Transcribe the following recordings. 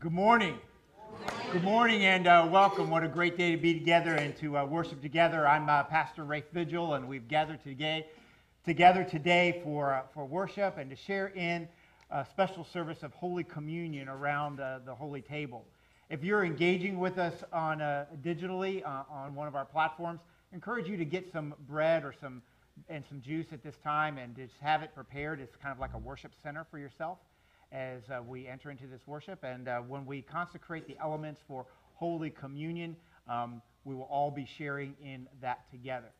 Good morning. Good morning and uh, welcome. What a great day to be together and to uh, worship together. I'm uh, Pastor Rafe Vigil, and we've gathered today, together today for, uh, for worship and to share in a special service of Holy Communion around uh, the Holy Table. If you're engaging with us on uh, digitally on one of our platforms, I encourage you to get some bread or some and some juice at this time and just have it prepared. It's kind of like a worship center for yourself as uh, we enter into this worship. And uh, when we consecrate the elements for Holy Communion, um, we will all be sharing in that together.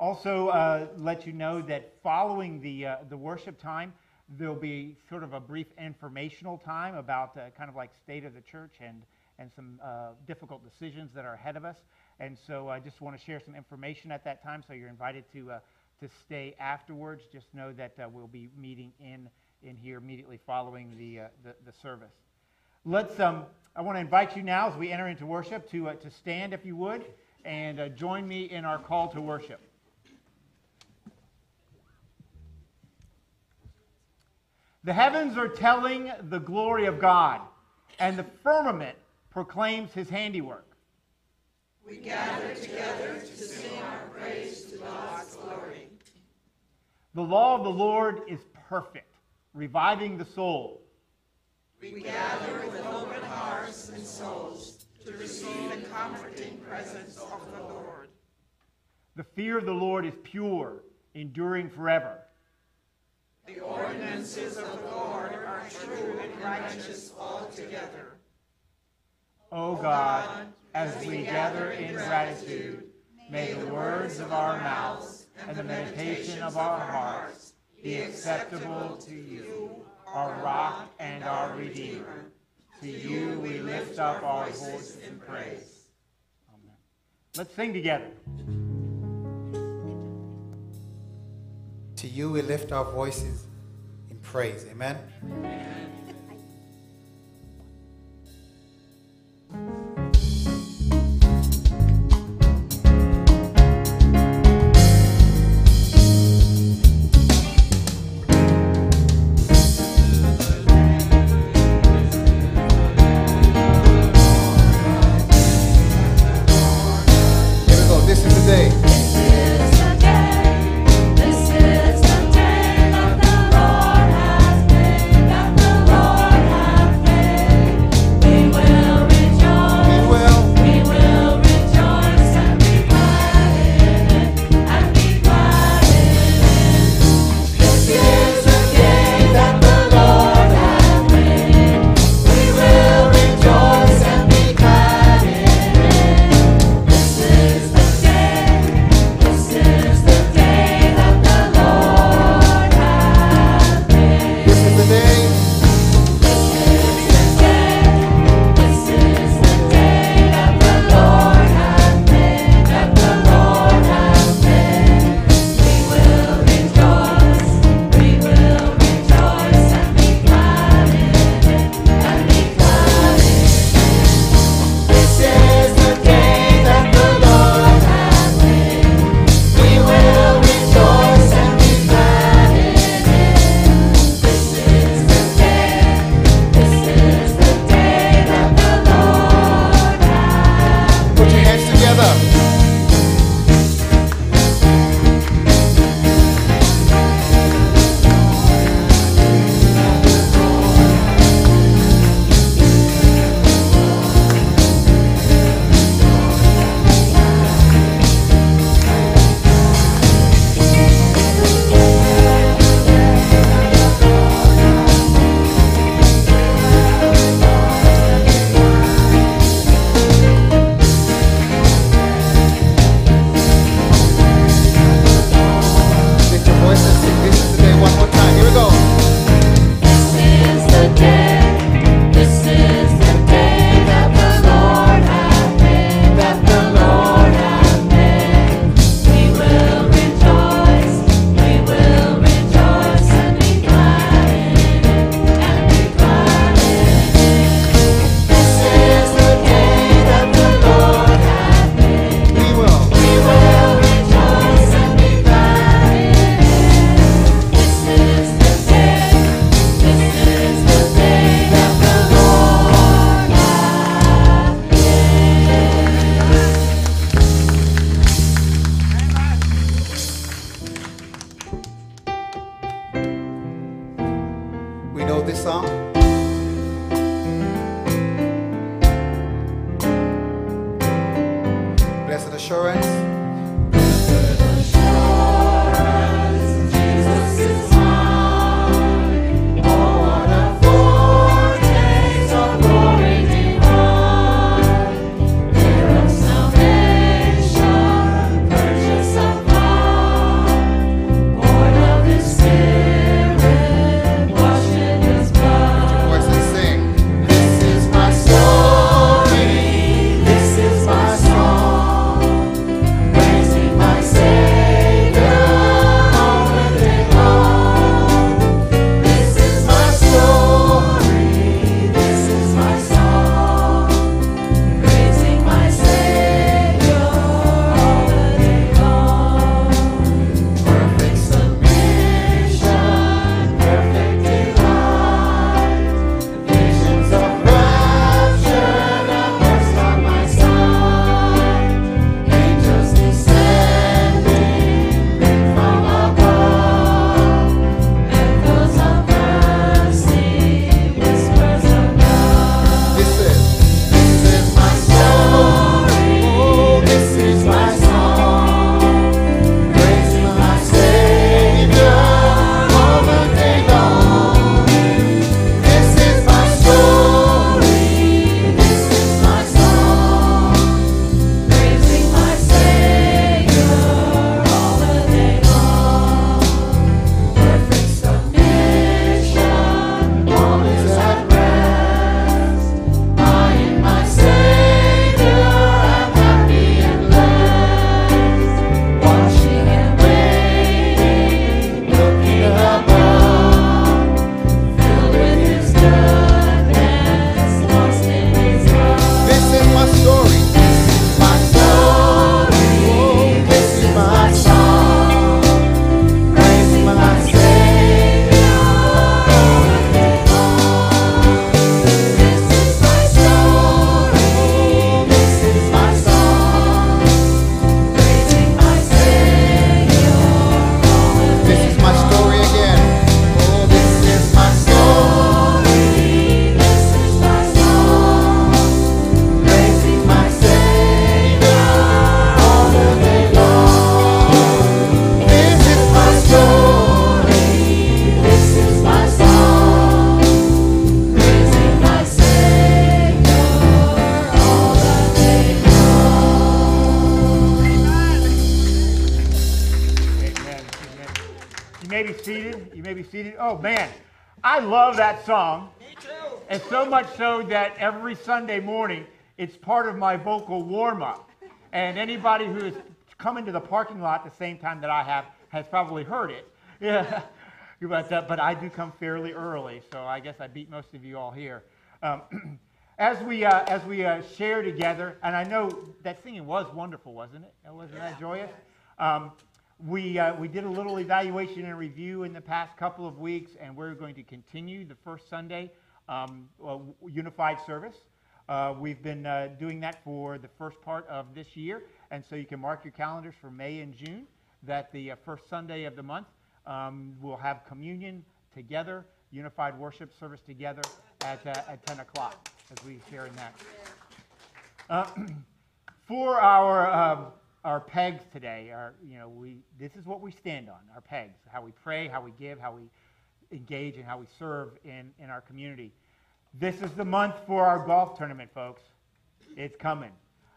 Also, uh, let you know that following the, uh, the worship time, there'll be sort of a brief informational time about uh, kind of like state of the church and, and some uh, difficult decisions that are ahead of us. And so I just want to share some information at that time, so you're invited to, to stay afterwards. Just know that we'll be meeting in in here immediately following the, uh, the, the, service. Let's, um, I want to invite you now as we enter into worship to, uh, to stand, if you would, and uh, join me in our call to worship. The heavens are telling the glory of God, and the firmament proclaims his handiwork. We gather together to sing our praise to God's glory. The law of the Lord is perfect reviving the soul. We gather with open hearts and souls to receive the comforting presence of the Lord. The fear of the Lord is pure, enduring forever. The ordinances of the Lord are true and righteous altogether. O God, as we gather in gratitude, may the words of our mouths and the meditation of our hearts be acceptable to you, our rock and our redeemer. To you we lift up our voice in praise. Amen. Let's sing together. To you we lift our voices in praise. Amen. Amen. I love that song. Me too. And so much so that every Sunday morning, it's part of my vocal warm up. And anybody who has come into the parking lot the same time that I have has probably heard it. Yeah. But, uh, but I do come fairly early, so I guess I beat most of you all here. Um, as we, uh, as we uh, share together, and I know that singing was wonderful, wasn't it? Wasn't that joyous? Um, we, uh, we did a little evaluation and review in the past couple of weeks, and we're going to continue the first Sunday um, uh, unified service. Uh, we've been uh, doing that for the first part of this year, and so you can mark your calendars for May and June that the uh, first Sunday of the month um, we'll have communion together, unified worship service together at, uh, at 10 o'clock as we share in that. For our um, our pegs today, are, you know we this is what we stand on. Our pegs, how we pray, how we give, how we engage, and how we serve in in our community. This is the month for our golf tournament, folks. It's coming.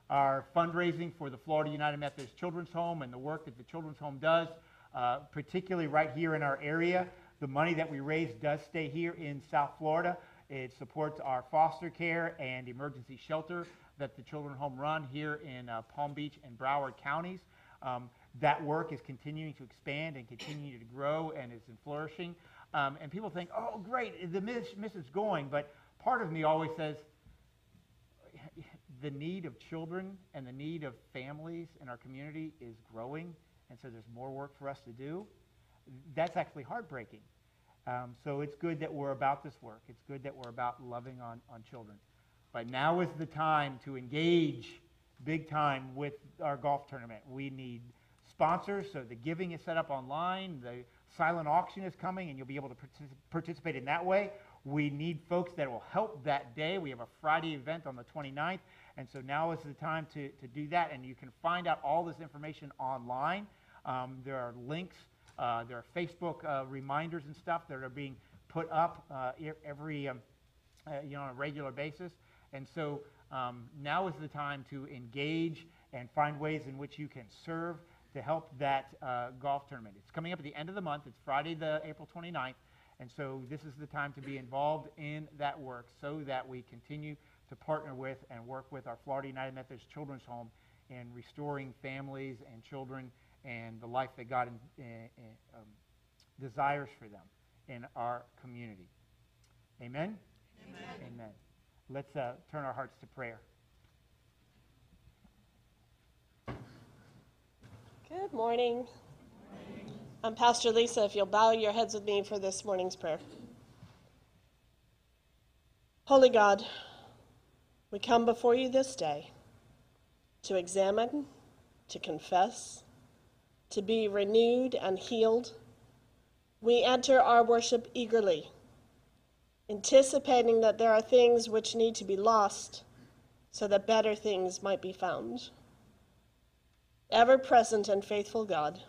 Our fundraising for the Florida United Methodist Children's Home and the work that the Children's Home does, uh, particularly right here in our area. The money that we raise does stay here in South Florida. It supports our foster care and emergency shelter that the Children Home run here in uh, Palm Beach and Broward counties. Um, that work is continuing to expand and continue to grow and is flourishing. Um, and people think, oh, great, the miss, miss is going. But part of me always says, the need of children and the need of families in our community is growing, and so there's more work for us to do. That's actually heartbreaking. Um, so it's good that we're about this work. It's good that we're about loving on, on children. But now is the time to engage big time with our golf tournament. We need sponsors, so the giving is set up online. The silent auction is coming, and you'll be able to partic- participate in that way. we need folks that will help that day. We have a Friday event on the 29th, and so now is the time to, to do that. And you can find out all this information online. Um, there are links, uh, there are Facebook uh, reminders and stuff that are being put up uh, every, um, uh, you know, on a regular basis. And so um, now is the time to engage and find ways in which you can serve to help that uh, golf tournament. It's coming up at the end of the month. It's Friday, the April 29th. And so this is the time to be involved in that work so that we continue to partner with and work with our Florida United Methodist Children's Home in restoring families and children and the life that God in, in, um, desires for them in our community. Amen? Amen. Amen. Let's uh, turn our hearts to prayer. Good morning. I'm Pastor Lisa. If you'll bow your heads with me for this morning's prayer. Holy God, we come before you this day to examine, to confess, to be renewed and healed. We enter our worship eagerly, anticipating that there are things which need to be lost so that better things might be found ever present and faithful God,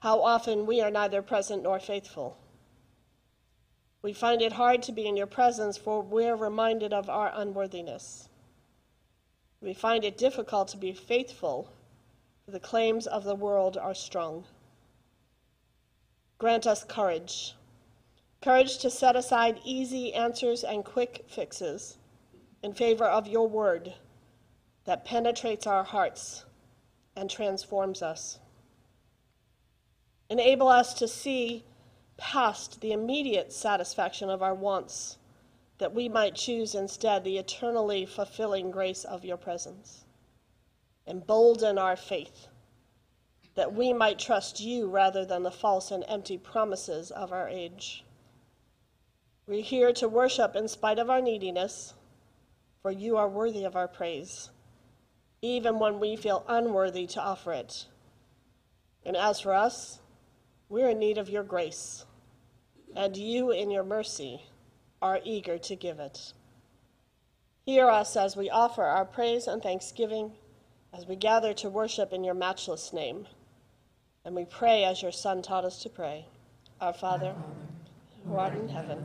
how often we are neither present nor faithful. We find it hard to be in your presence, for we're reminded of our unworthiness. We find it difficult to be faithful, for the claims of the world are strong. Grant us courage courage to set aside easy answers and quick fixes in favor of your word that penetrates our hearts and transforms us. Enable us to see past the immediate satisfaction of our wants, that we might choose instead the eternally fulfilling grace of your presence. Embolden our faith, that we might trust you rather than the false and empty promises of our age. We're here to worship in spite of our neediness, for you are worthy of our praise even when we feel unworthy to offer it. And as for us, we're in need of your grace, and you, in your mercy, are eager to give it. Hear us as we offer our praise and thanksgiving, as we gather to worship in your matchless name. And we pray as your Son taught us to pray Our Father, who art in heaven,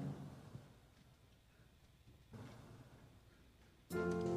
Amen.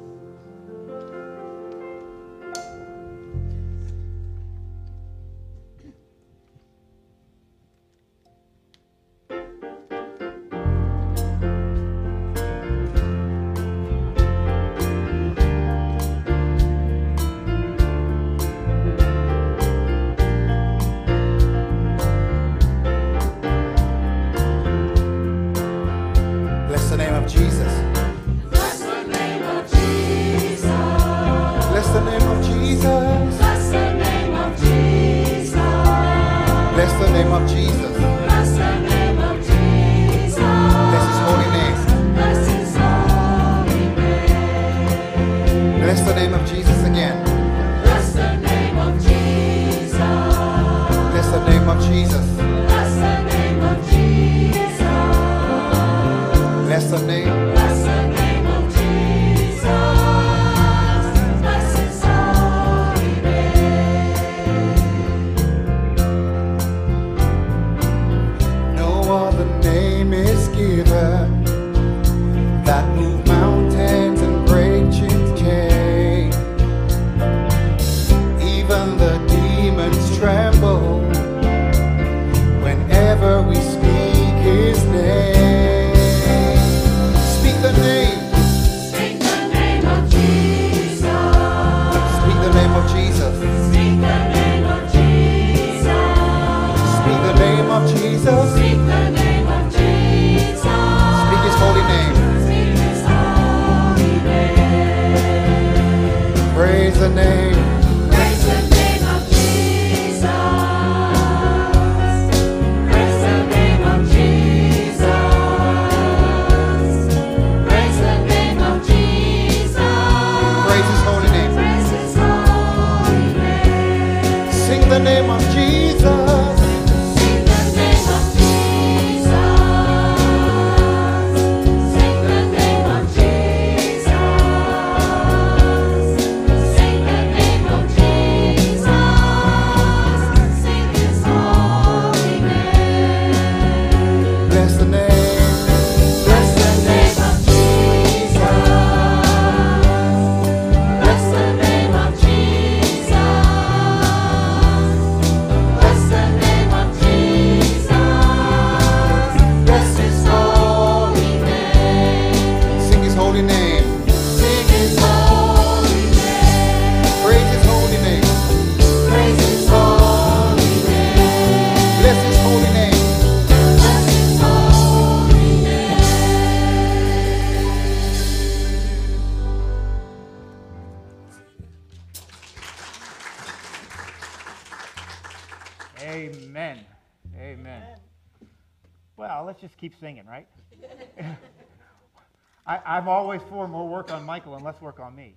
Work on me.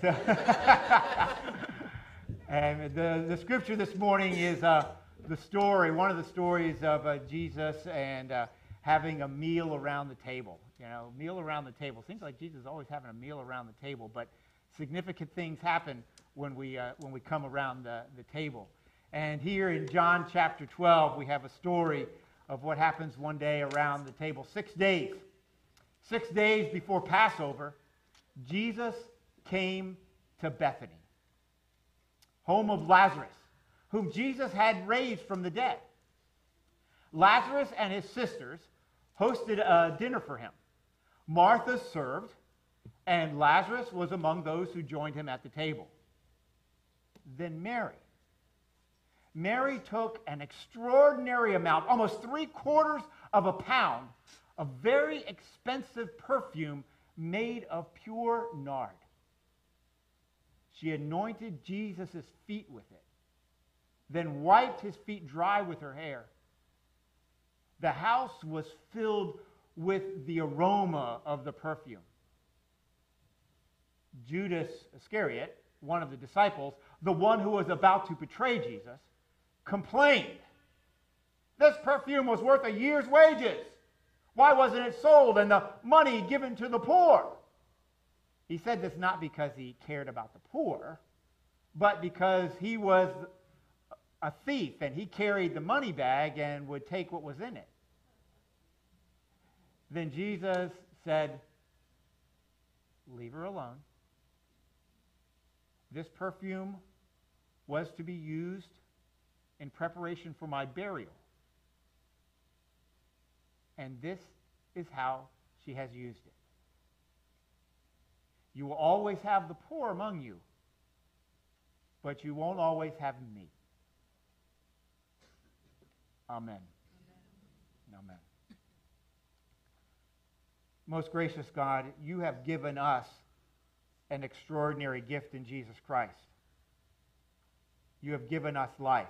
So and the, the scripture this morning is uh, the story, one of the stories of uh, Jesus and uh, having a meal around the table. You know, meal around the table. Seems like Jesus is always having a meal around the table, but significant things happen when we, uh, when we come around the, the table. And here in John chapter 12, we have a story of what happens one day around the table. Six days. Six days before Passover, Jesus came to Bethany, home of Lazarus, whom Jesus had raised from the dead. Lazarus and his sisters hosted a dinner for him. Martha served, and Lazarus was among those who joined him at the table. Then Mary. Mary took an extraordinary amount, almost three quarters of a pound, of very expensive perfume made of pure nard. She anointed Jesus' feet with it, then wiped his feet dry with her hair. The house was filled with the aroma of the perfume. Judas Iscariot, one of the disciples, the one who was about to betray Jesus, complained. This perfume was worth a year's wages. Why wasn't it sold and the money given to the poor? He said this not because he cared about the poor, but because he was a thief and he carried the money bag and would take what was in it. Then Jesus said, Leave her alone. This perfume was to be used in preparation for my burial. And this is how she has used it. You will always have the poor among you, but you won't always have me. Amen. Amen. Amen. Most gracious God, you have given us an extraordinary gift in Jesus Christ. You have given us life.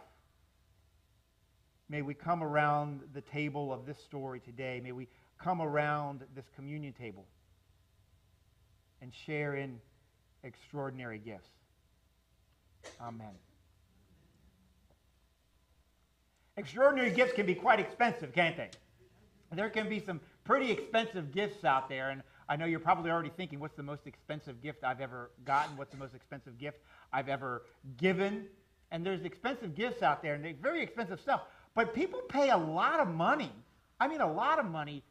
May we come around the table of this story today. May we come around this communion table and share in extraordinary gifts. Amen. Extraordinary gifts can be quite expensive, can't they? There can be some pretty expensive gifts out there, and I know you're probably already thinking, what's the most expensive gift I've ever gotten? What's the most expensive gift I've ever given? And there's expensive gifts out there, and very expensive stuff. But people pay a lot of money. I mean, a lot of money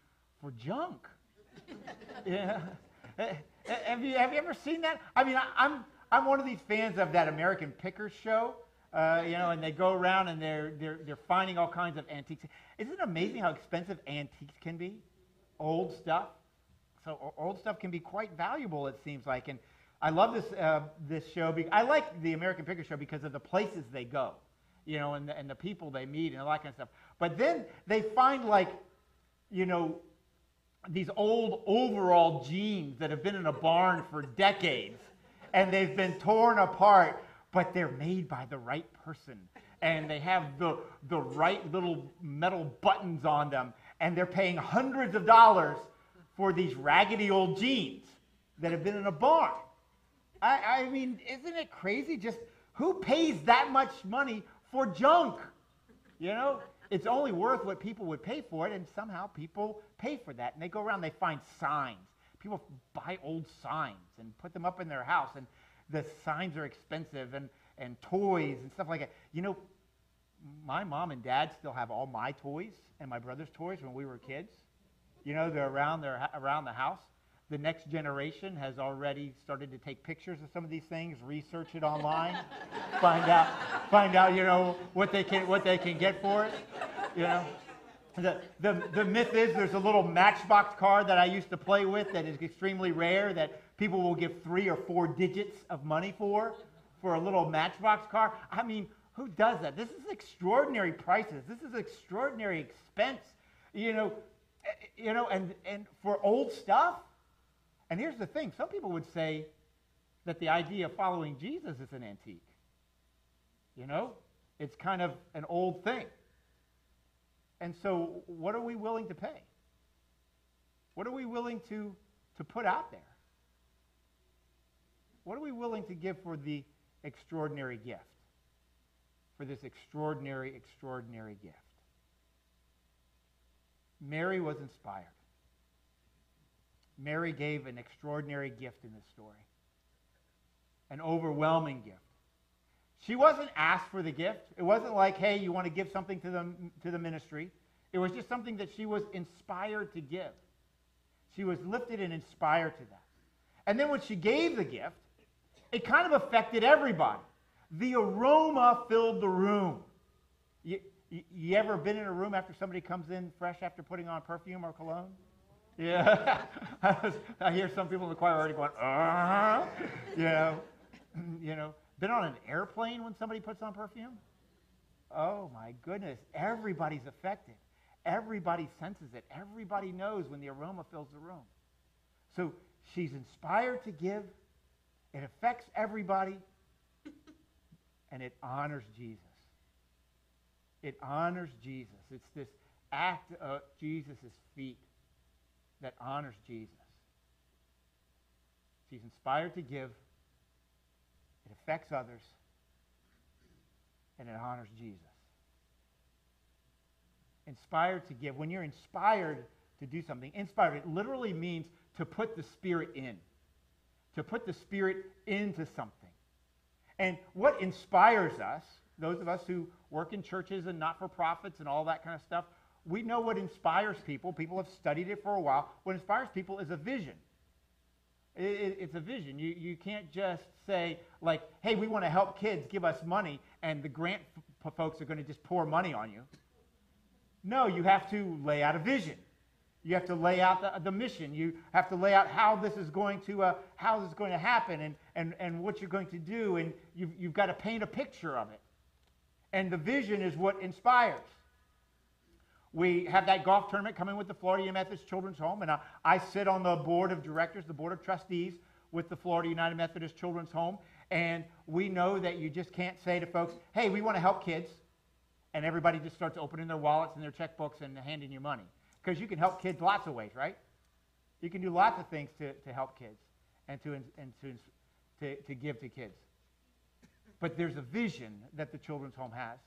for junk. yeah. Have you, have you ever seen that? I mean, I'm, I'm one of these fans of that American Pickers show. Uh, you know, and they go around and they're, they're, they're finding all kinds of antiques. Isn't it amazing how expensive antiques can be? Old stuff. So old stuff can be quite valuable, it seems like. And I love this, uh, this show. Be- I like the American Pickers show because of the places they go, you know, and the, and the people they meet and all that kind of stuff. But then they find, like, you know, these old overall jeans that have been in a barn for decades and they've been torn apart but they're made by the right person. And they have the, the right little metal buttons on them. And they're paying hundreds of dollars for these raggedy old jeans that have been in a barn. I, I mean, isn't it crazy? Just who pays that much money for junk? You know, it's only worth what people would pay for it, and somehow people pay for that. And they go around, they find signs. People buy old signs and put them up in their house, and the signs are expensive and, and toys and stuff like that. You know, my mom and dad still have all my toys and my brother's toys when we were kids. You know, they're around, they're around the house. The next generation has already started to take pictures of some of these things, research it online, find out, find out, you know, what they can, what they can get for it. You know, the, the, the myth is there's a little matchbox card that I used to play with that is extremely rare that people will give three or four digits of money for, for a little matchbox car. I mean, who does that? This is extraordinary prices. This is extraordinary expense. You know, eh, you know, and, and for old stuff. And here's the thing some people would say that the idea of following Jesus is an antique. You know, It's kind of an old thing. And so, what are we willing to pay? What are we willing to, to put out there? What are we willing to give for the extraordinary gift? For this extraordinary, extraordinary gift. Mary was inspired. Mary gave an extraordinary gift in this story, an overwhelming gift. She wasn't asked for the gift. It wasn't like, hey, you want to give something to the, to the ministry. It was just something that she was inspired to give. She was lifted and inspired to that. And then when she gave the gift, it kind of affected everybody. The aroma filled the room. You, you, you ever been in a room after somebody comes in fresh after putting on perfume or cologne? Yeah. I hear some people in the choir already going, uh-huh. You know, you know, been on an airplane when somebody puts on perfume? Oh my goodness. Everybody's affected. Everybody senses it. Everybody knows when the aroma fills the room. So she's inspired to give. It affects everybody. And it honors Jesus. It honors Jesus. It's this act of Jesus' feet that honors Jesus. She's inspired to give, it affects others, and it honors Jesus. Inspired to give. When you're inspired to do something, inspired, it literally means to put the Spirit in, to put the Spirit into something. And what inspires us, those of us who work in churches and not for profits and all that kind of stuff, we know what inspires people. People have studied it for a while. What inspires people is a vision. It, it, it's a vision. You, you can't just say, like, hey, we want to help kids, give us money, and the grant f- folks are going to just pour money on you. No, you have to lay out a vision. You have to lay out the, the mission. You have to lay out how this is going to, uh, how this is going to happen and, and, and what you're going to do, and you've, you've got to paint a picture of it. And the vision is what inspires. We have that golf tournament coming with the Florida United Methodist Children's Home, and I, I sit on the board of directors, the board of trustees with the Florida United Methodist Children's Home. And we know that you just can't say to folks, hey, we want to help kids. And everybody just starts opening their wallets and their checkbooks and handing you money. Because you can help kids lots of ways, right? You can do lots of things to, to help kids and, to, and to, to, to give to kids. But there's a vision that the Children's Home has,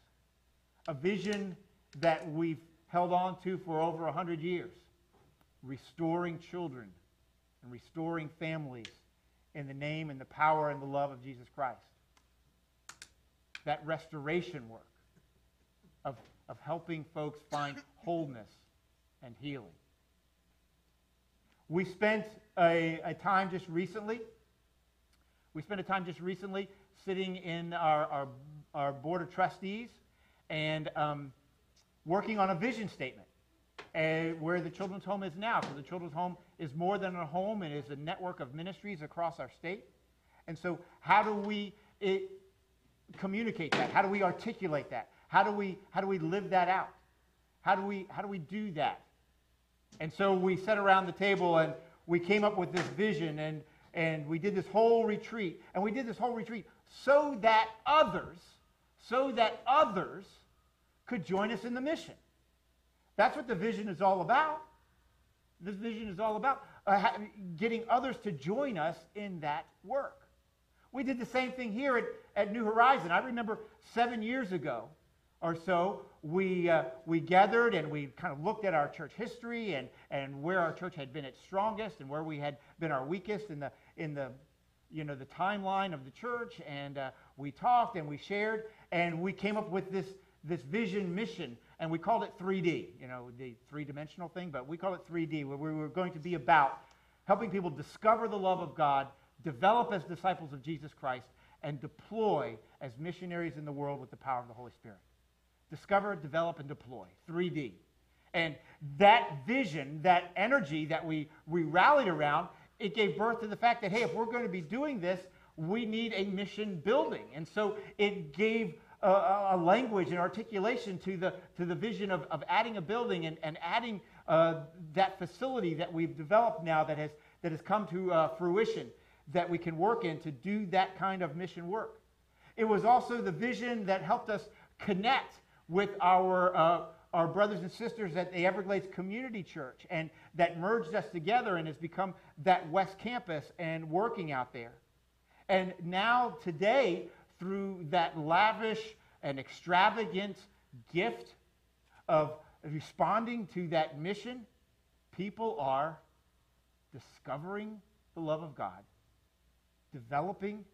a vision that we've held on to for over 100 years, restoring children and restoring families in the name and the power and the love of Jesus Christ. That restoration work of, of helping folks find wholeness and healing. We spent a, a time just recently, we spent a time just recently sitting in our, our, our board of trustees and um, working on a vision statement uh, where the children's home is now. So the children's home is more than a home, it is a network of ministries across our state. And so, how do we it, communicate that? How do we articulate that? How do we how do we live that out? How do we how do we do that? And so we sat around the table and we came up with this vision and and we did this whole retreat. And we did this whole retreat so that others, so that others could join us in the mission. That's what the vision is all about. This vision is all about uh, getting others to join us in that work. We did the same thing here at, at New Horizon. I remember seven years ago or so, we, uh, we gathered and we kind of looked at our church history and, and where our church had been its strongest and where we had been our weakest in the, in the, you know, the timeline of the church. And uh, we talked and we shared and we came up with this, this vision mission and we called it 3D, you know, the three dimensional thing, but we call it 3D, where we were going to be about helping people discover the love of God, develop as disciples of Jesus Christ, and deploy as missionaries in the world with the power of the Holy Spirit. Discover, develop, and deploy. 3D. And that vision, that energy that we, we rallied around, it gave birth to the fact that, hey, if we're going to be doing this, we need a mission building. And so it gave a, a language and articulation to the, to the vision of, of adding a building and, and adding uh, that facility that we've developed now that has, that has come to uh, fruition that we can work in to do that kind of mission work. It was also the vision that helped us connect with our, uh, our brothers and sisters at the Everglades Community Church, and that merged us together and has become that West Campus and working out there. And now, today, through that lavish and extravagant gift of responding to that mission, people are discovering the love of God, developing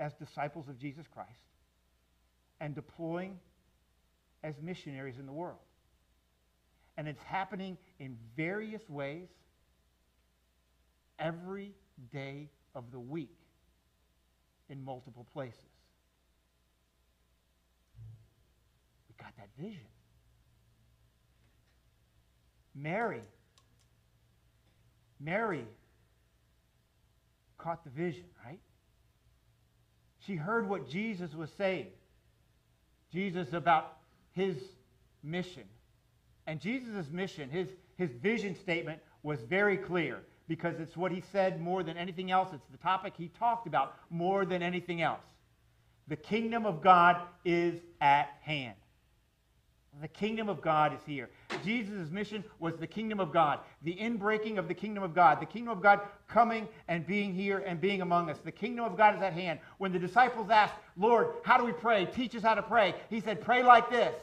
as disciples of Jesus Christ, and deploying as missionaries in the world. And it's happening in various ways every day of the week in multiple places. We got that vision. Mary. Mary caught the vision, right? She heard what Jesus was saying. Jesus about his mission. And Jesus' mission, his, his vision statement was very clear because it's what he said more than anything else. It's the topic he talked about more than anything else. The kingdom of God is at hand. The kingdom of God is here. Jesus' mission was the kingdom of God, the inbreaking of the kingdom of God, the kingdom of God coming and being here and being among us. The kingdom of God is at hand. When the disciples asked, Lord, how do we pray? Teach us how to pray. He said, Pray like this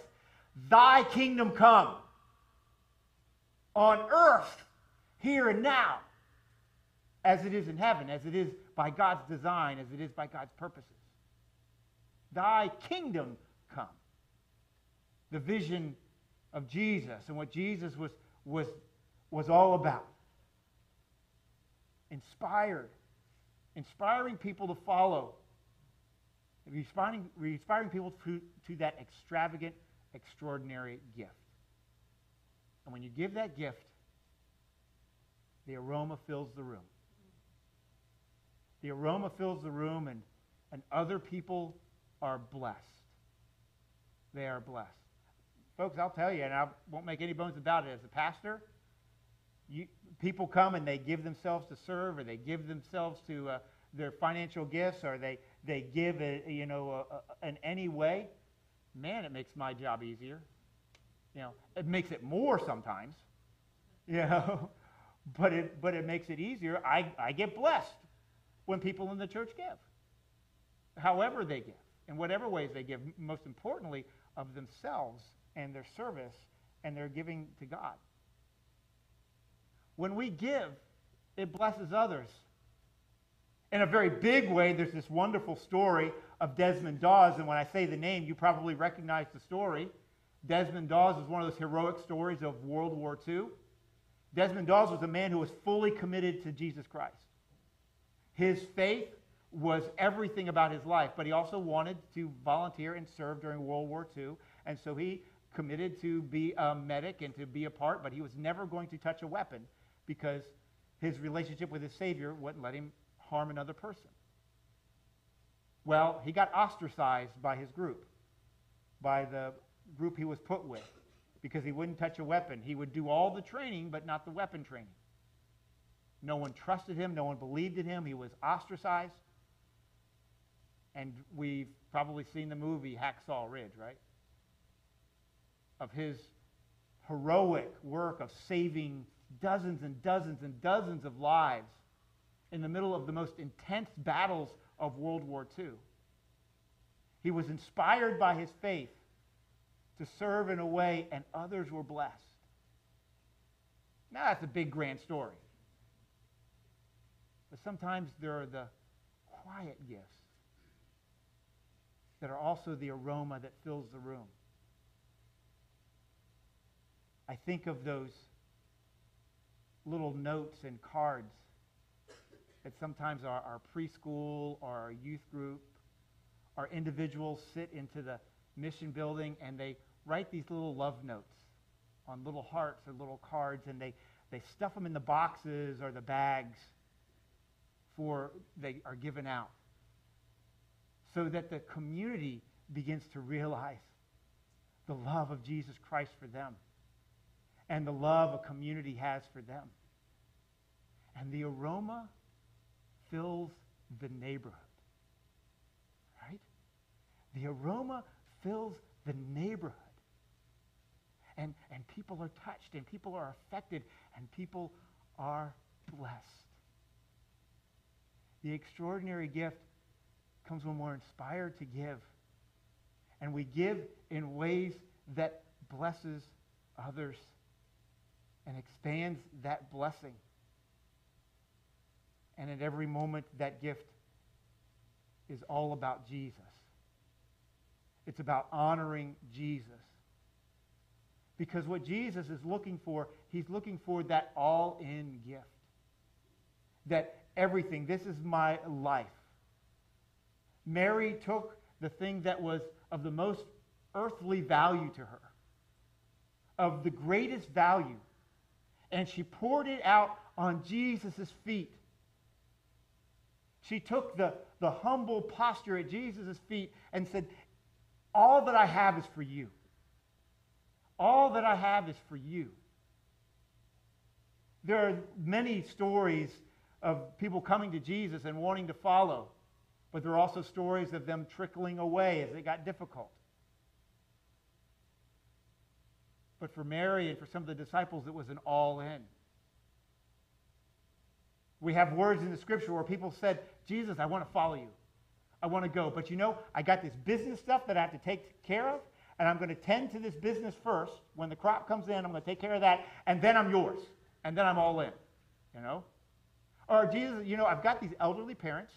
Thy kingdom come on earth, here and now, as it is in heaven, as it is by God's design, as it is by God's purposes. Thy kingdom come the vision of Jesus and what Jesus was, was, was all about. Inspired. Inspiring people to follow. Inspiring, inspiring people to, to that extravagant, extraordinary gift. And when you give that gift, the aroma fills the room. The aroma fills the room, and, and other people are blessed. They are blessed. Folks, I'll tell you, and I won't make any bones about it, as a pastor, you, people come and they give themselves to serve, or they give themselves to uh, their financial gifts, or they, they give, you know, a, a, in any way. Man, it makes my job easier. You know, it makes it more sometimes, you know, but it, but it makes it easier. I, I get blessed when people in the church give, however they give, in whatever ways they give, most importantly, of themselves and their service and their giving to God. When we give, it blesses others. In a very big way, there's this wonderful story of Desmond Doss, and when I say the name, you probably recognize the story. Desmond Doss is one of those heroic stories of World War II. Desmond Doss was a man who was fully committed to Jesus Christ. His faith was everything about his life, but he also wanted to volunteer and serve during World War II, and so he committed to be a medic and to be a part, but he was never going to touch a weapon because his relationship with his Savior wouldn't let him harm another person. Well, he got ostracized by his group, by the group he was put with, because he wouldn't touch a weapon. He would do all the training, but not the weapon training. No one trusted him, no one believed in him. He was ostracized. And we've probably seen the movie Hacksaw Ridge, right? Of his heroic work of saving dozens and dozens and dozens of lives in the middle of the most intense battles of World War II. He was inspired by his faith to serve in a way, and others were blessed. Now, that's a big, grand story. But sometimes there are the quiet gifts that are also the aroma that fills the room. I think of those little notes and cards that sometimes our, our preschool or our youth group, our individuals sit into the mission building and they write these little love notes on little hearts or little cards and they, they stuff them in the boxes or the bags for they are given out. So that the community begins to realize the love of Jesus Christ for them and the love a community has for them. And the aroma fills the neighborhood. Right? The aroma fills the neighborhood. And, and people are touched, and people are affected, and people are blessed. The extraordinary gift comes when we're inspired to give. And we give in ways that blesses others and expands that blessing. And at every moment, that gift is all about Jesus. It's about honoring Jesus. Because what Jesus is looking for, he's looking for that all in gift. That everything, this is my life. Mary took the thing that was of the most earthly value to her, of the greatest value, and she poured it out on Jesus' feet. She took the, the humble posture at Jesus' feet and said, All that I have is for you. All that I have is for you. There are many stories of people coming to Jesus and wanting to follow, but there are also stories of them trickling away as it got difficult. But for Mary and for some of the disciples, it was an all in. We have words in the scripture where people said, Jesus, I want to follow you. I want to go. But you know, I got this business stuff that I have to take care of, and I'm going to tend to this business first. When the crop comes in, I'm going to take care of that, and then I'm yours. And then I'm all in. You know? Or Jesus, you know, I've got these elderly parents,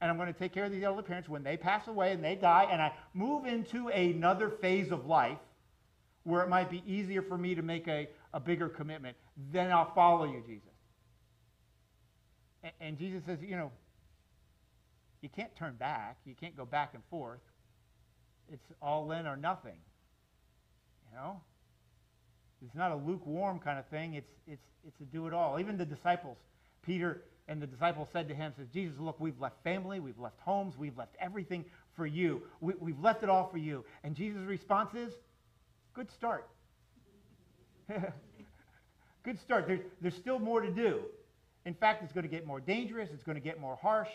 and I'm going to take care of these elderly parents when they pass away and they die, and I move into another phase of life where it might be easier for me to make a, a bigger commitment. Then I'll follow you, Jesus. And, and Jesus says, you know, you can't turn back. You can't go back and forth. It's all in or nothing. You know? It's not a lukewarm kind of thing. It's, it's, it's a do it all. Even the disciples, Peter and the disciples said to him, says, Jesus, look, we've left family, we've left homes, we've left everything for you. We, we've left it all for you. And Jesus' response is, good start. good start. There's, still more to do. In fact, it's going to get more dangerous, it's going to get more harsh,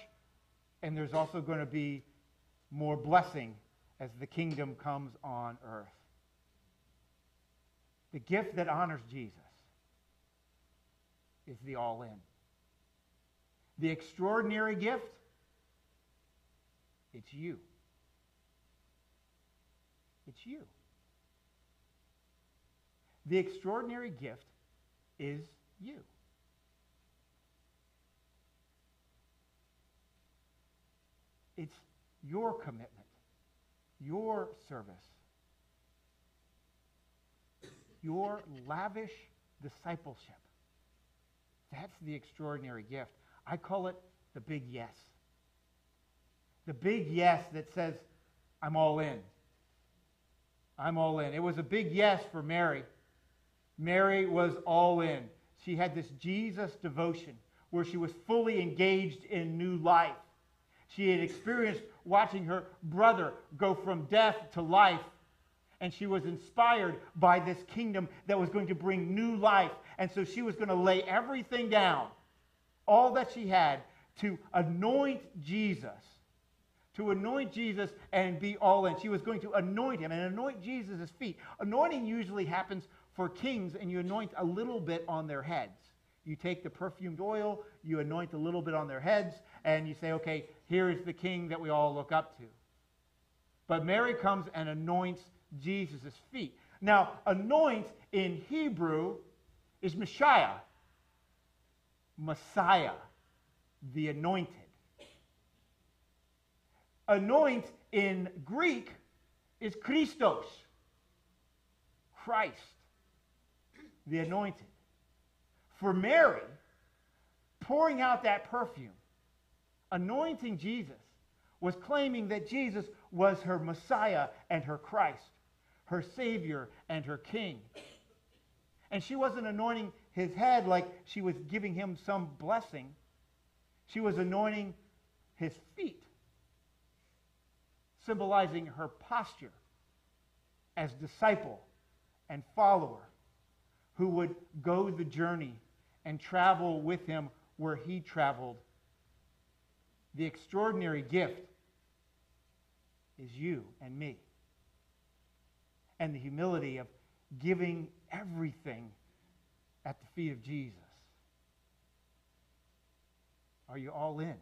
and there's also going to be more blessing as the kingdom comes on earth. The gift that honors Jesus is the all in. The extraordinary gift, it's you. It's you. The extraordinary gift is you. It's your commitment, your service, your lavish discipleship. That's the extraordinary gift. I call it the big yes. The big yes that says, I'm all in. I'm all in. It was a big yes for Mary. Mary was all in. She had this Jesus devotion where she was fully engaged in new life. She had experienced watching her brother go from death to life. And she was inspired by this kingdom that was going to bring new life. And so she was going to lay everything down, all that she had, to anoint Jesus. To anoint Jesus and be all in. She was going to anoint him and anoint Jesus' feet. Anointing usually happens for kings, and you anoint a little bit on their heads. You take the perfumed oil, you anoint a little bit on their heads, and you say, okay, here is the king that we all look up to. But Mary comes and anoints Jesus' feet. Now, anoint in Hebrew is Messiah, Messiah, the anointed. Anoint in Greek is Christos, Christ, the anointed. For Mary, pouring out that perfume, anointing Jesus, was claiming that Jesus was her Messiah and her Christ, her Savior and her King. And she wasn't anointing his head like she was giving him some blessing. She was anointing his feet, symbolizing her posture as disciple and follower who would go the journey and travel with him where he traveled. The extraordinary gift is you and me. and the humility of giving everything at the feet of Jesus? Are you all in?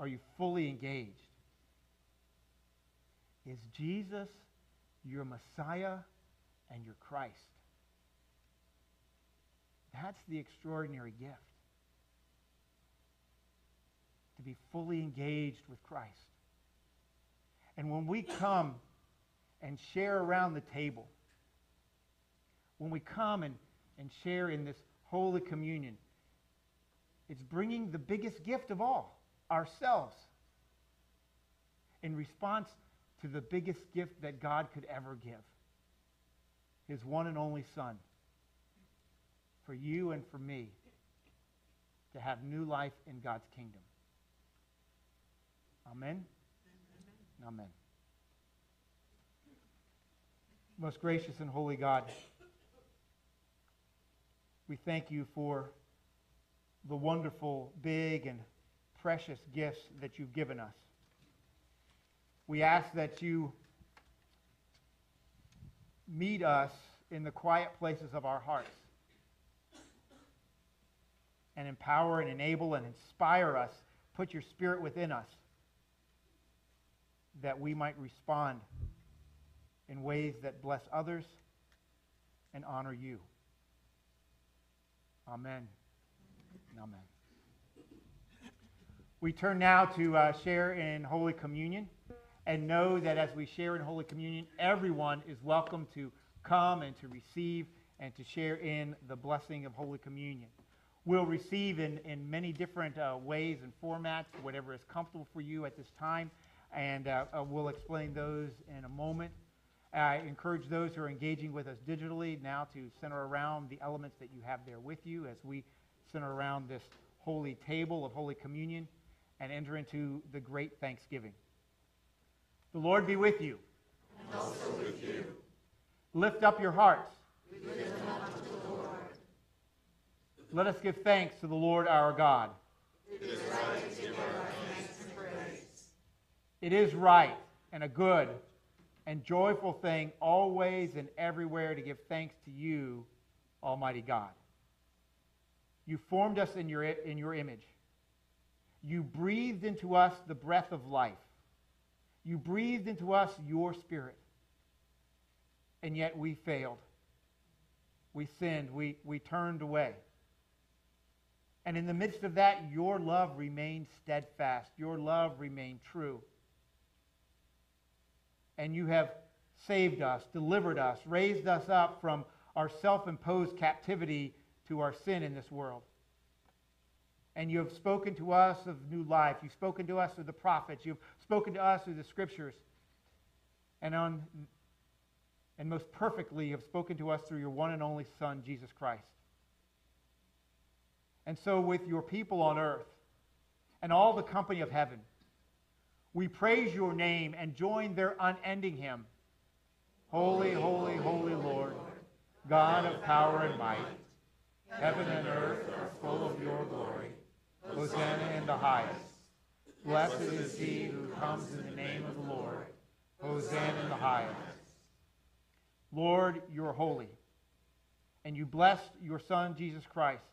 Are you fully engaged? Is Jesus your Messiah and your Christ? That's the extraordinary gift. To be fully engaged with Christ. And when we come and share around the table, when we come and, and share in this Holy Communion, it's bringing the biggest gift of all, ourselves, in response to the biggest gift that God could ever give his one and only Son for you and for me to have new life in God's kingdom. Amen. Amen. Most gracious and holy God, we thank you for the wonderful, big, and precious gifts that you've given us. We ask that you meet us in the quiet places of our hearts and empower and enable and inspire us. Put your spirit within us that we might respond in ways that bless others and honor you. Amen. Amen. We turn now to uh, share in Holy Communion and know that as we share in Holy Communion, everyone is welcome to come and to receive and to share in the blessing of Holy Communion. We'll receive in, in many different uh, ways and formats, whatever is comfortable for you at this time, and uh, uh we'll explain those in a moment. I encourage those who are engaging with us digitally now to center around the elements that you have there with you as we center around this holy table of Holy Communion and enter into the great Thanksgiving. The Lord be with you. And also with you. Lift up your hearts. We lift them up to the Lord. Let us give thanks to the Lord our God. It is right to give our thanks and praise. It is right and a good and joyful thing always and everywhere to give thanks to you, Almighty God. You formed us in your, in your image. You breathed into us the breath of life. You breathed into us your spirit. And yet we failed. We sinned. We, we turned away. And in the midst of that, your love remained steadfast. Your love remained true. And you have saved us, delivered us, raised us up from our self imposed captivity to our sin in this world. And you have spoken to us of new life. You've spoken to us through the prophets. You've spoken to us through the scriptures. And, on, and most perfectly, you have spoken to us through your one and only Son, Jesus Christ. And so, with your people on earth and all the company of heaven, we praise your name and join their unending hymn Holy, holy, holy Lord, God of power and might. Heaven and earth are full of your glory. Hosanna in the highest. Blessed is he who comes in the name of the Lord. Hosanna in the highest. Lord, you're holy, and you blessed your Son, Jesus Christ.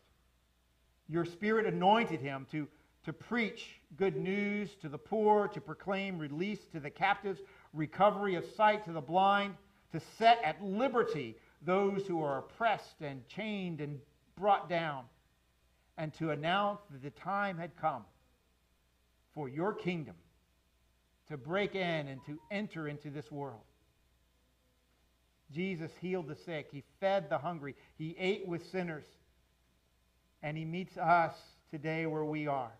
Your Spirit anointed him to, to preach good news to the poor, to proclaim release to the captives, recovery of sight to the blind, to set at liberty those who are oppressed and chained and brought down, and to announce that the time had come for your kingdom to break in and to enter into this world. Jesus healed the sick, he fed the hungry, he ate with sinners, and he meets us today where we are.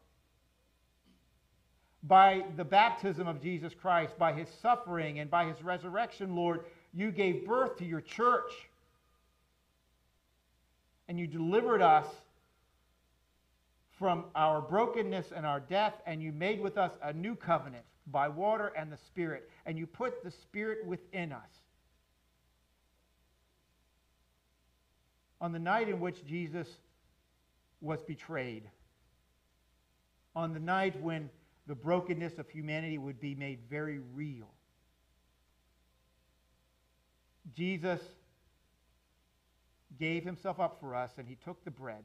By the baptism of Jesus Christ, by his suffering, and by his resurrection, Lord, you gave birth to your church. And you delivered us from our brokenness and our death, and you made with us a new covenant by water and the Spirit, and you put the Spirit within us. On the night in which Jesus was betrayed, on the night when the brokenness of humanity would be made very real, Jesus gave himself up for us and he took the bread.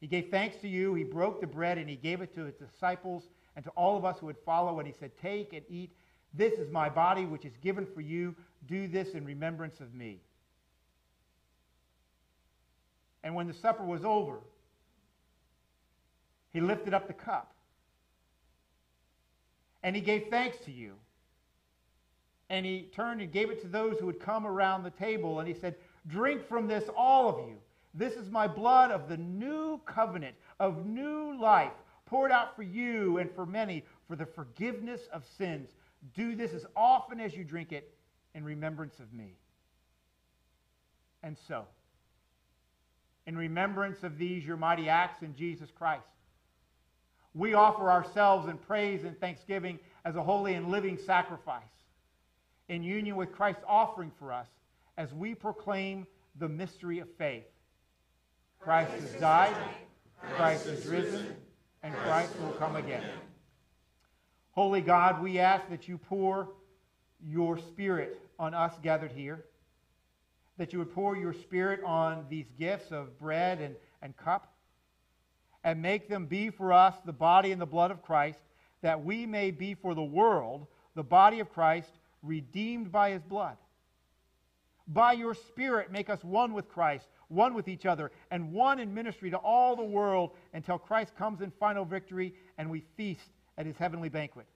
He gave thanks to you. He broke the bread and he gave it to his disciples and to all of us who would follow. And he said, Take and eat. This is my body, which is given for you. Do this in remembrance of me. And when the supper was over, he lifted up the cup. And he gave thanks to you. And he turned and gave it to those who had come around the table. And he said, Drink from this, all of you. This is my blood of the new covenant, of new life, poured out for you and for many for the forgiveness of sins. Do this as often as you drink it in remembrance of me. And so, in remembrance of these, your mighty acts in Jesus Christ, we offer ourselves in praise and thanksgiving as a holy and living sacrifice in union with Christ's offering for us as we proclaim the mystery of faith. Christ has died, Christ is risen, and Christ will come again. Holy God, we ask that you pour your Spirit on us gathered here, that you would pour your Spirit on these gifts of bread and, and cup, and make them be for us the body and the blood of Christ, that we may be for the world the body of Christ, redeemed by his blood. By your Spirit, make us one with Christ, one with each other, and one in ministry to all the world until Christ comes in final victory and we feast at his heavenly banquet.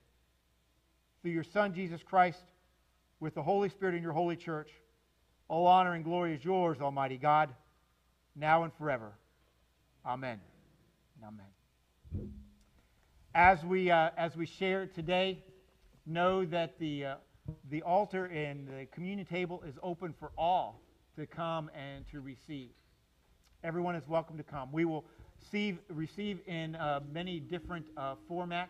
Through your Son, Jesus Christ, with the Holy Spirit in your holy church, all honor and glory is yours, Almighty God, now and forever. Amen. Amen. As we, uh, as we share today, know that the, uh, the altar and the communion table is open for all to come and to receive. Everyone is welcome to come. We will see, receive in uh, many different uh, formats.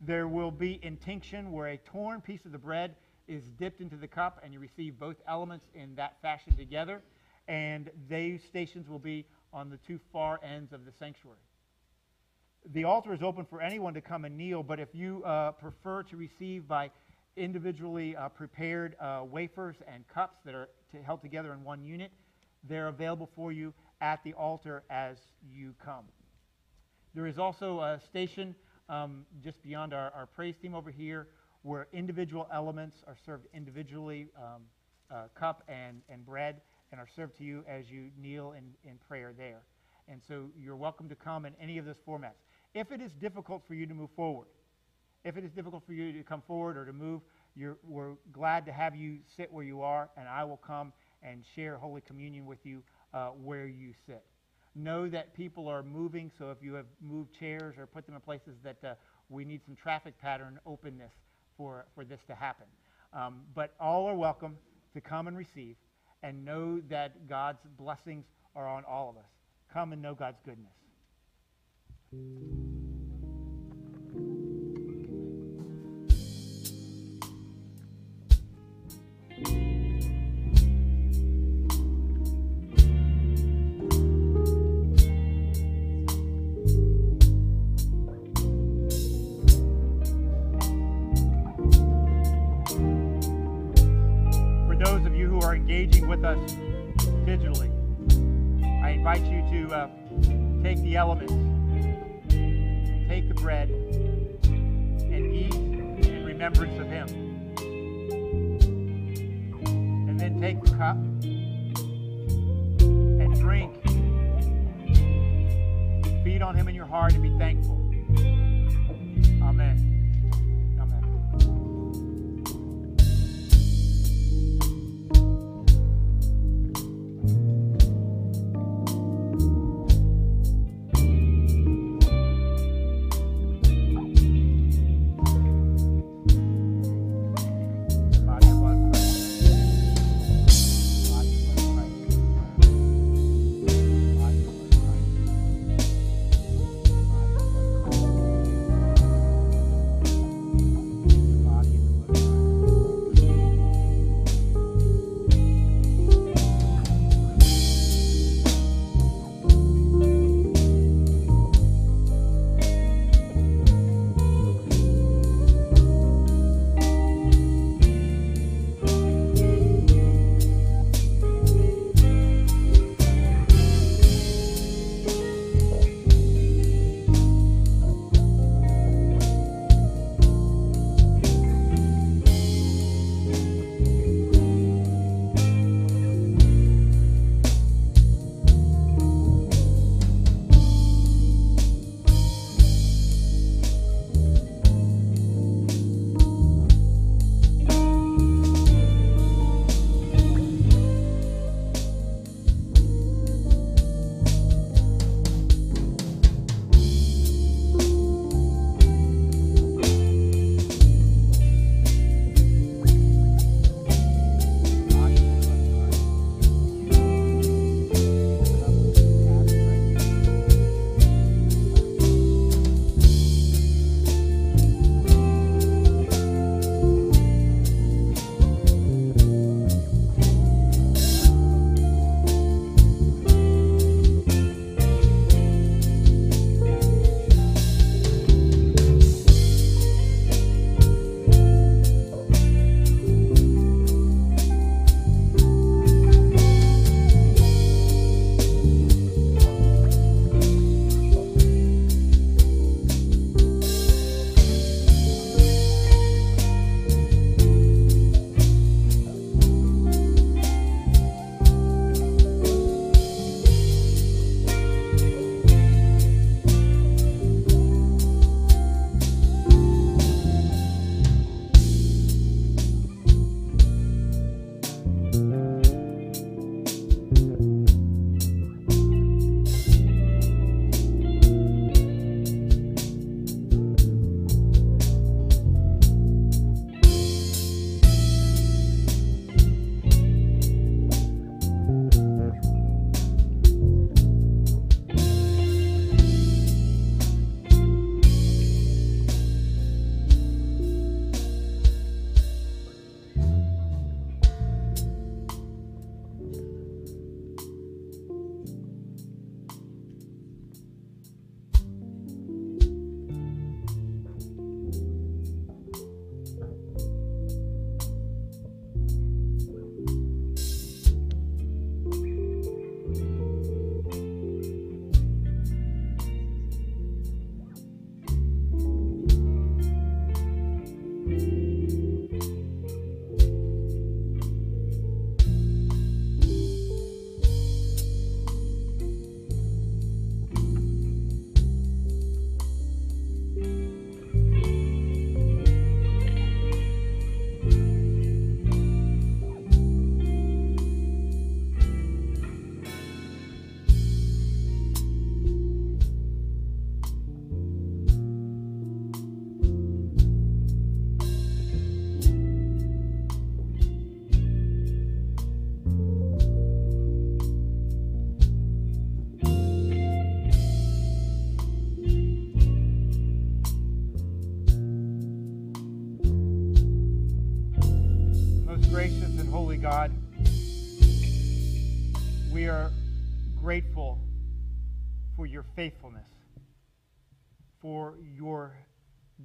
There will be intinction, where a torn piece of the bread is dipped into the cup, and you receive both elements in that fashion together. And these stations will be on the two far ends of the sanctuary. The altar is open for anyone to come and kneel, but if you uh, prefer to receive by individually uh, prepared uh, wafers and cups that are to, held together in one unit. They're available for you at the altar as you come. There is also a station um, just beyond our, our, praise team over here where individual elements are served individually, um, uh, cup and, and bread, and are served to you as you kneel in, in prayer there. And so you're welcome to come in any of those formats. If it is difficult for you to move forward, if it is difficult for you to come forward or to move, we're glad to have you sit where you are, and I will come and share Holy Communion with you uh, where you sit. Know that people are moving, so if you have moved chairs or put them in places that uh, we need some traffic pattern openness for, for this to happen. Um, but all are welcome to come and receive and know that God's blessings are on all of us. Come and know God's goodness. engaging uh, take the elements, take the bread, and eat in remembrance of Him. And then take the cup and drink. Feed on Him in your heart and be thankful. Amen.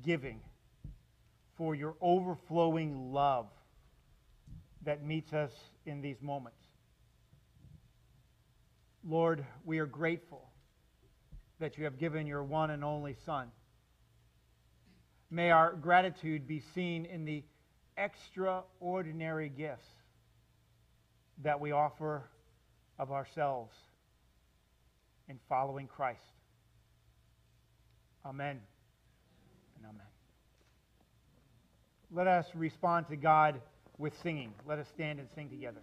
Giving, for your overflowing love that meets us in these moments. Lord, we are grateful that you have given your one and only Son. May our gratitude be seen in the extraordinary gifts that we offer of ourselves in following Christ. Amen and amen. Let us respond to God with singing. Let us stand and sing together.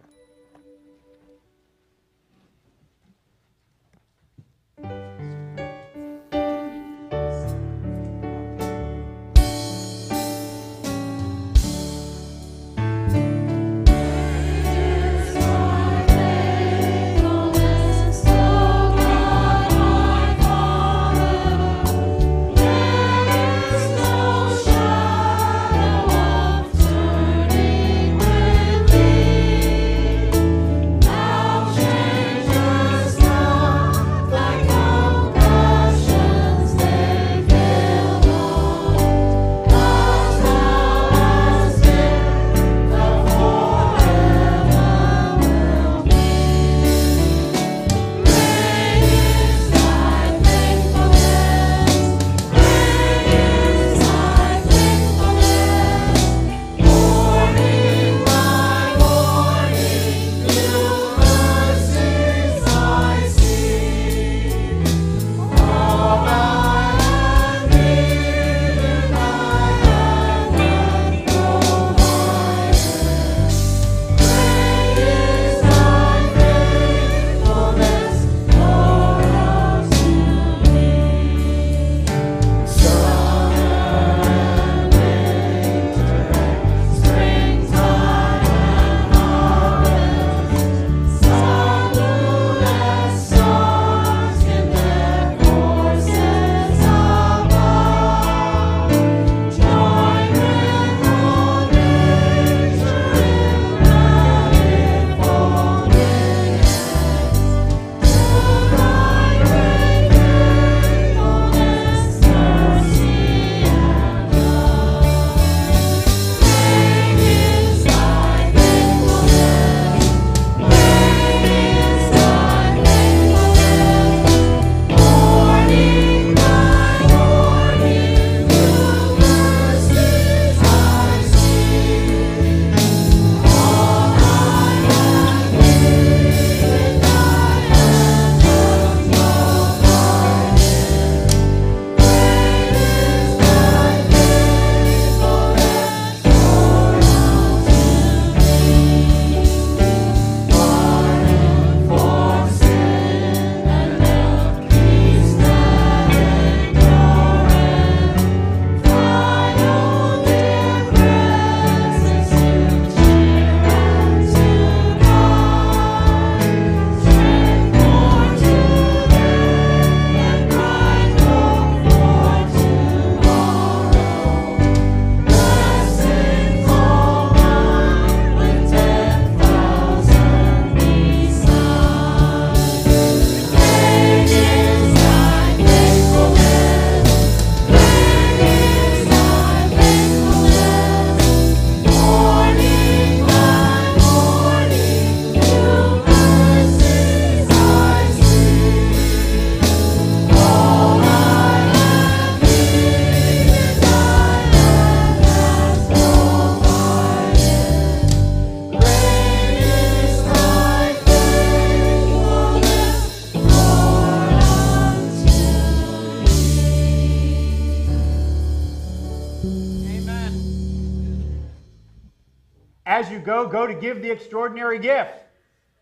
As you go, go to give the extraordinary gift.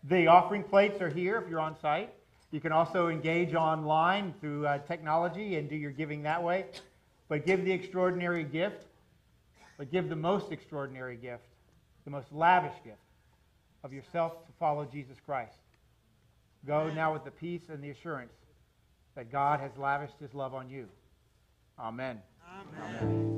The offering plates are here if you're on site. You can also engage online through uh, technology and do your giving that way. But give the extraordinary gift, but give the most extraordinary gift, the most lavish gift of yourself to follow Jesus Christ. Go now with the peace and the assurance that God has lavished his love on you. Amen. Amen.